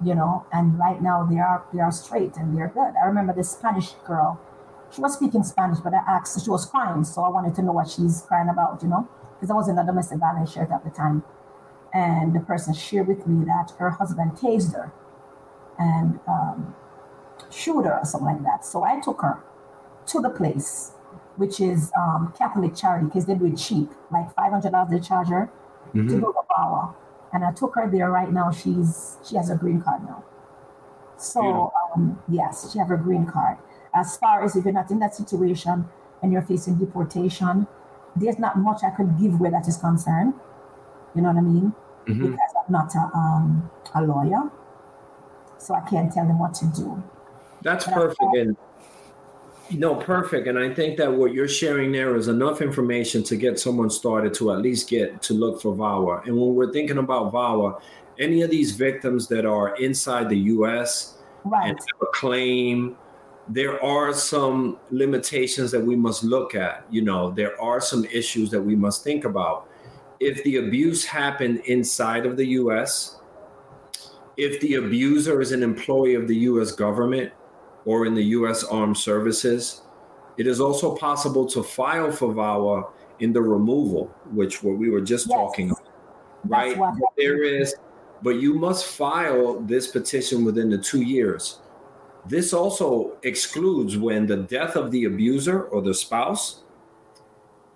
you know, and right now they are they are straight and they're good. I remember this Spanish girl. She was speaking Spanish, but I asked, she was crying, so I wanted to know what she's crying about, you know, because I was in a domestic violence shelter at the time and the person shared with me that her husband tased her and um, shoot her or something like that. So I took her to the place, which is um, Catholic charity, because they do it cheap, like five hundred dollars they charge her mm-hmm. to do the VAWA. And I took her there right now. She's she has a green card now. So um, yes, she have a green card. As far as if you're not in that situation and you're facing deportation, there's not much I could give where that is concerned. You know what I mean? Mm-hmm. because I'm not a, um, a lawyer. So I can't tell them what to do. That's but perfect. And no, perfect. And I think that what you're sharing there is enough information to get someone started to at least get to look for VAWA. And when we're thinking about VAWA, any of these victims that are inside the US right. and have a claim, there are some limitations that we must look at. You know, there are some issues that we must think about if the abuse happened inside of the US, if the abuser is an employee of the US government or in the US Armed Services, it is also possible to file for VAWA in the removal, which what we were just yes. talking about, right? There is, but you must file this petition within the two years. This also excludes when the death of the abuser or the spouse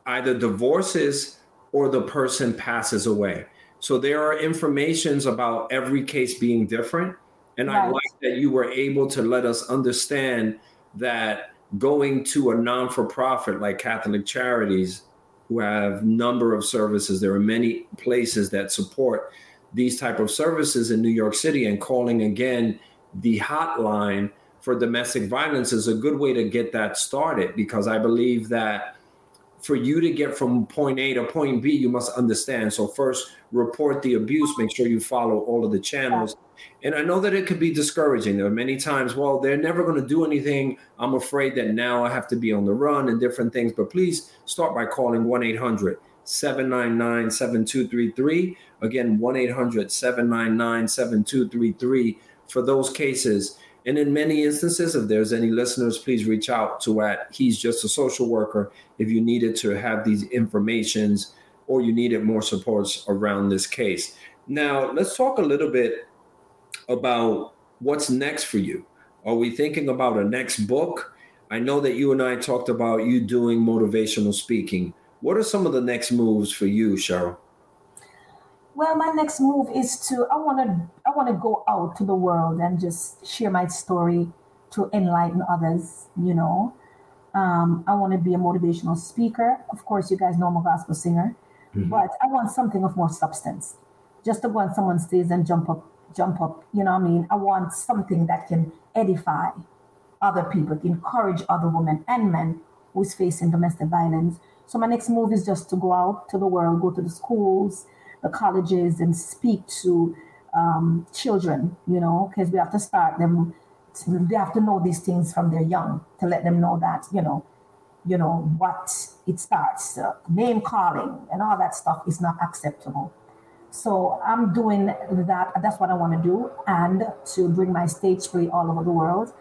either divorces or the person passes away. So there are informations about every case being different. And right. I like that you were able to let us understand that going to a non-for-profit like Catholic Charities, who have number of services, there are many places that support these type of services in New York City and calling again the hotline for domestic violence is a good way to get that started because I believe that for you to get from point A to point B, you must understand. So first, report the abuse. Make sure you follow all of the channels. And I know that it could be discouraging. There are many times, well, they're never going to do anything. I'm afraid that now I have to be on the run and different things. But please start by calling 1 800 799 7233. Again, 1 800 799 7233 for those cases. And in many instances, if there's any listeners, please reach out to at He's Just a Social Worker if you needed to have these informations or you needed more supports around this case. Now, let's talk a little bit about what's next for you. Are we thinking about a next book? I know that you and I talked about you doing motivational speaking. What are some of the next moves for you, Sherryl? Well, my next move is to I want to I want to go out to the world and just share my story to enlighten others. You know, um, I want to be a motivational speaker. Of course, you guys know I'm a gospel singer, mm-hmm. but I want something of more substance. Just to go on someone's stage and jump up, jump up. You know what I mean? I want something that can edify other people, encourage other women and men who's facing domestic violence. So my next move is just to go out to the world, go to the schools, the colleges and speak to um, children, you know, because we have to start them. They have to know these things from their young to let them know that, you know, you know what it starts. Uh, name calling and all that stuff is not acceptable. So I'm doing that. That's what I want to do, and to bring my stage play all over the world,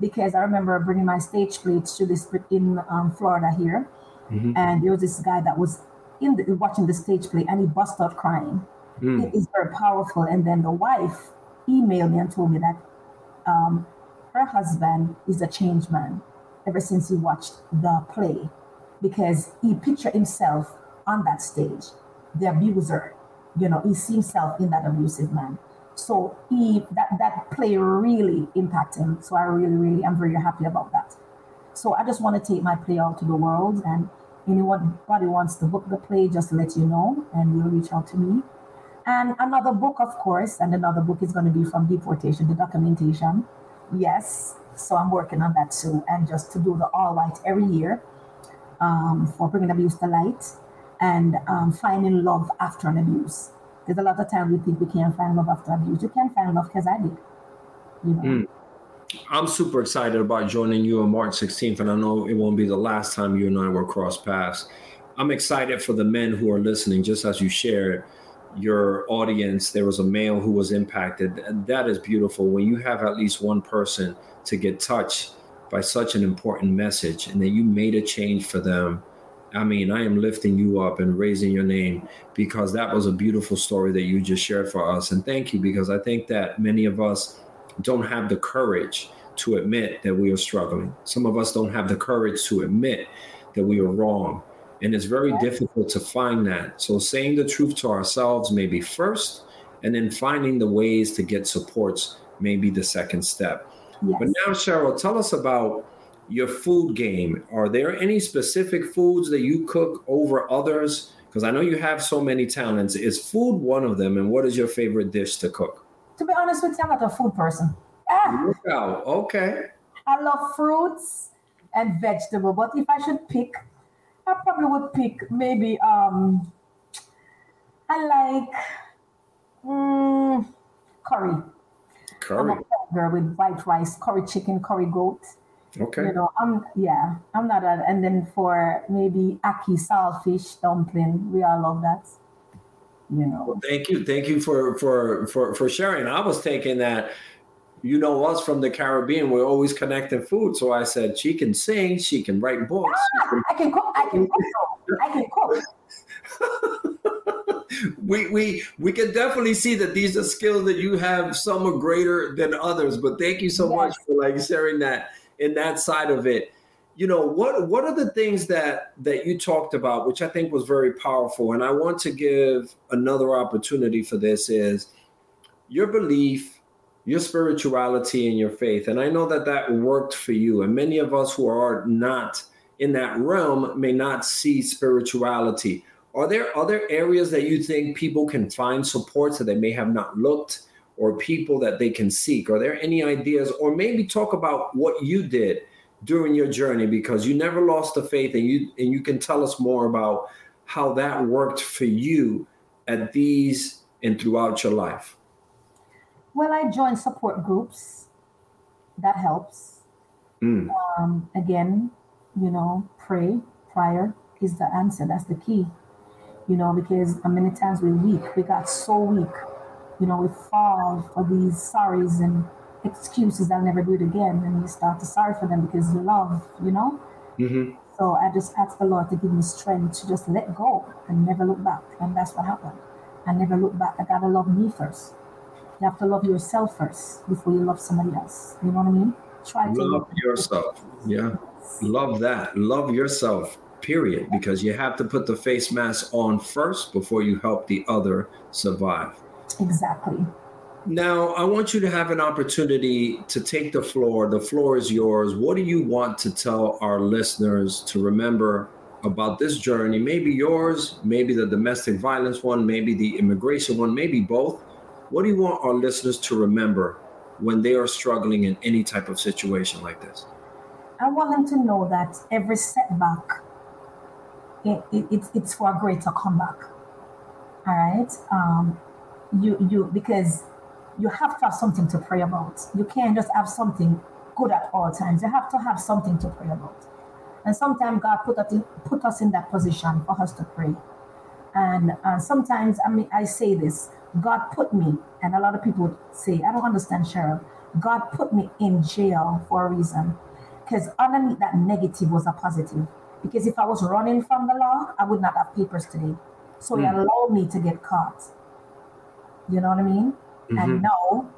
because I remember bringing my stage play to this in um, Florida here, mm-hmm. and there was this guy that was in the, watching the stage play and he burst out crying. Mm. It is very powerful. And then the wife emailed me and told me that um, her husband is a changed man ever since he watched the play because he pictured himself on that stage, the abuser. You know, he sees himself in that abusive man. So he that that play really impacted him. So I really, really I'm very happy about that. So I just want to take my play out to the world and anybody wants to book the play, just let you know and you'll reach out to me. And another book, of course, and another book is going to be from deportation to documentation. Yes, so I'm working on that too. And just to do the all white every year um, for bringing abuse to light and um, finding love after an abuse. There's a lot of time we think we can't find love after abuse. You can't find love because I did. You know? Mm. I'm super excited about joining you on March 16th, and I know it won't be the last time you and I will cross paths. I'm excited for the men who are listening, just as you shared your audience. There was a male who was impacted, and that is beautiful. When you have at least one person to get touched by such an important message, and that you made a change for them. I mean, I am lifting you up and raising your name because that was a beautiful story that you just shared for us. And thank you because I think that many of us don't have the courage to admit that we are struggling. Some of us don't have the courage to admit that we are wrong. And it's very difficult to find that. So, saying the truth to ourselves may be first, and then finding the ways to get supports may be the second step. Yes. But now, Sherryl, tell us about your food game. Are there any specific foods that you cook over others? Because I know you have so many talents. Is food one of them? And what is your favorite dish to cook? To be honest with you, I'm not a food person. Ah, wow. Okay. I love fruits and vegetable, but if I should pick, I probably would pick maybe um I like mm, curry. Curry. I'm a girl with white rice, curry chicken, curry goat. Okay. You know, I'm yeah, I'm not a, and then for maybe ackee saltfish dumpling, we all love that you know. Well, thank you, thank you for for for for sharing. I was taking that. You know us from the Caribbean. We're always connecting food. So I said she can sing, she can write books. Ah, I can cook. I can cook. I can cook. [laughs] we we we can definitely see that these are skills that you have. Some are greater than others. But thank you so yes. much for like sharing that in that side of it you know what what are the things that that you talked about which i think was very powerful? And i want to give another opportunity for this is your belief your spirituality and your faith. And i know that that worked for you. And many of us who are not in that realm may not see spirituality. Are there other areas that you think people can find support so they may have not looked or people that they can seek? Are there any ideas? Or maybe talk about what you did during your journey because you never lost the faith and you and you can tell us more about how that worked for you at these and throughout your life. Well, I joined support groups. That helps. Mm. Um, again, you know, pray, prayer is the answer. That's the key. You know, because many times we're weak. We got so weak. You know, we fall for these sorries and excuses. I'll never do it again. And you start to sorry for them because you love, you know? Mm-hmm. So I just asked the Lord to give me strength to just let go and never look back. And that's what happened. I never look back. I gotta love me first. You have to love yourself first before you love somebody else. You know what I mean? Try to love yourself. Yeah. Love that. Love yourself, period. Because you have to put the face mask on first before you help the other survive. Exactly. Now, I want you to have an opportunity to take the floor. The floor is yours. What do you want to tell our listeners to remember about this journey? Maybe yours, maybe the domestic violence one, maybe the immigration one, maybe both. What do you want our listeners to remember when they are struggling in any type of situation like this? I want them to know that every setback, it, it, it's, it's for a greater comeback. All right. Um, you, you, because you have to have something to pray about. You can't just have something good at all times. You have to have something to pray about. And sometimes God put us in, put us in that position for us to pray. And uh, sometimes, I mean, I say this God put me, and a lot of people say, I don't understand, Sherryl. God put me in jail for a reason. Because underneath that negative was a positive. Because if I was running from the law, I would not have papers today. So mm. he allowed me to get caught. You know what I mean? Mm-hmm. And now,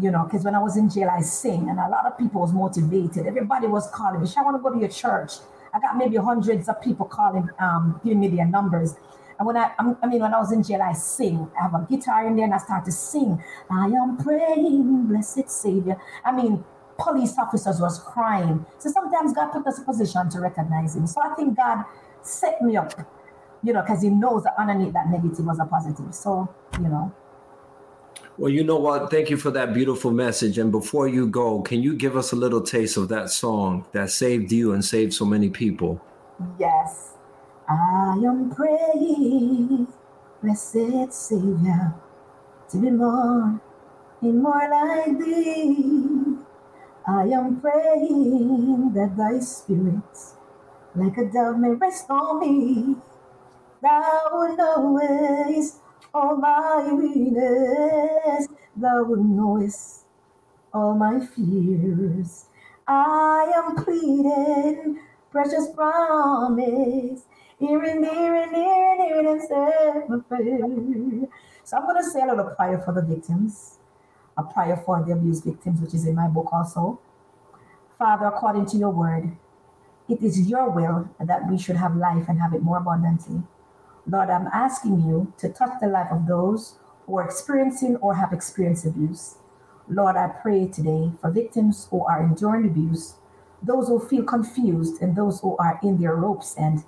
you know, because when I was in jail, I sing, and a lot of people was motivated. Everybody was calling me. I want to go to your church. I got maybe hundreds of people calling, um, giving me their numbers. And when I, I mean, when I was in jail, I sing. I have a guitar in there, and I start to sing. I am praying, blessed Savior. I mean, police officers was crying. So sometimes God put us in a position to recognize Him. So I think God set me up, you know, because He knows that underneath that negative was a positive. So you know. Well, you know what? Thank you for that beautiful message. And before you go, can you give us a little taste of that song that saved you and saved so many people? Yes. I am praying, blessed Savior, to be more and more like thee. I am praying that thy spirit, like a dove, may rest on me. Thou knowest all my weakness, thou knowest all my fears. I am pleading, precious promise, here and near and near and near and prayer. So I'm going to say a little prayer for the victims, a prayer for the abused victims, which is in my book also. Father, according to your word, it is your will that we should have life and have it more abundantly. Lord, I'm asking you to touch the life of those who are experiencing or have experienced abuse. Lord, I pray today for victims who are enduring abuse, those who feel confused, and those who are in their rope's and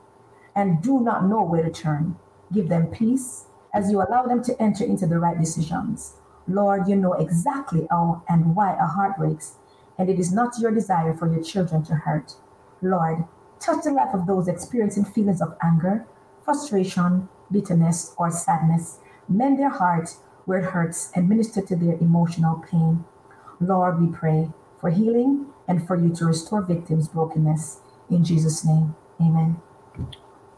and do not know where to turn. Give them peace as you allow them to enter into the right decisions. Lord, you know exactly how and why a heart breaks, and it is not your desire for your children to hurt. Lord, touch the life of those experiencing feelings of anger, frustration, bitterness, or sadness. Mend their hearts where it hurts and minister to their emotional pain. Lord, we pray for healing and for you to restore victims' brokenness. In Jesus' name, amen.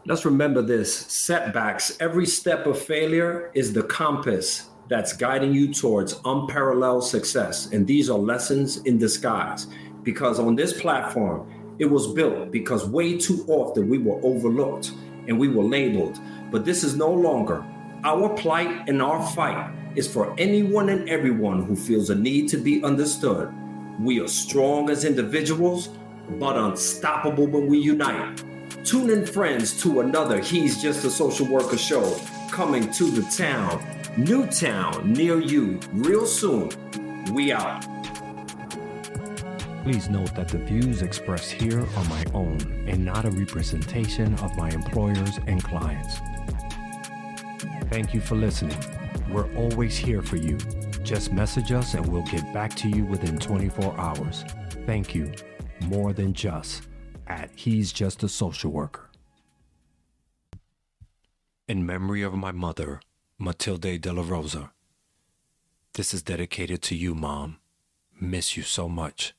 Let's remember this setbacks, every step of failure is the compass that's guiding you towards unparalleled success. And these are lessons in disguise because on this platform, it was built because way too often we were overlooked and we were labeled. But this is no longer. Our plight and our fight is for anyone and everyone who feels a need to be understood. We are strong as individuals, but unstoppable when we unite. Tune in, friends, to another He's Just a Social Worker show coming to the town, new town near you, real soon. We out. Please note that the views expressed here are my own and not a representation of my employers and clients. Thank you for listening. We're always here for you. Just message us and we'll get back to you within 24 hours. Thank you. More than just at He's Just a Social Worker. In memory of my mother, Matilde de la Rosa. This is dedicated to you, Mom. Miss you so much.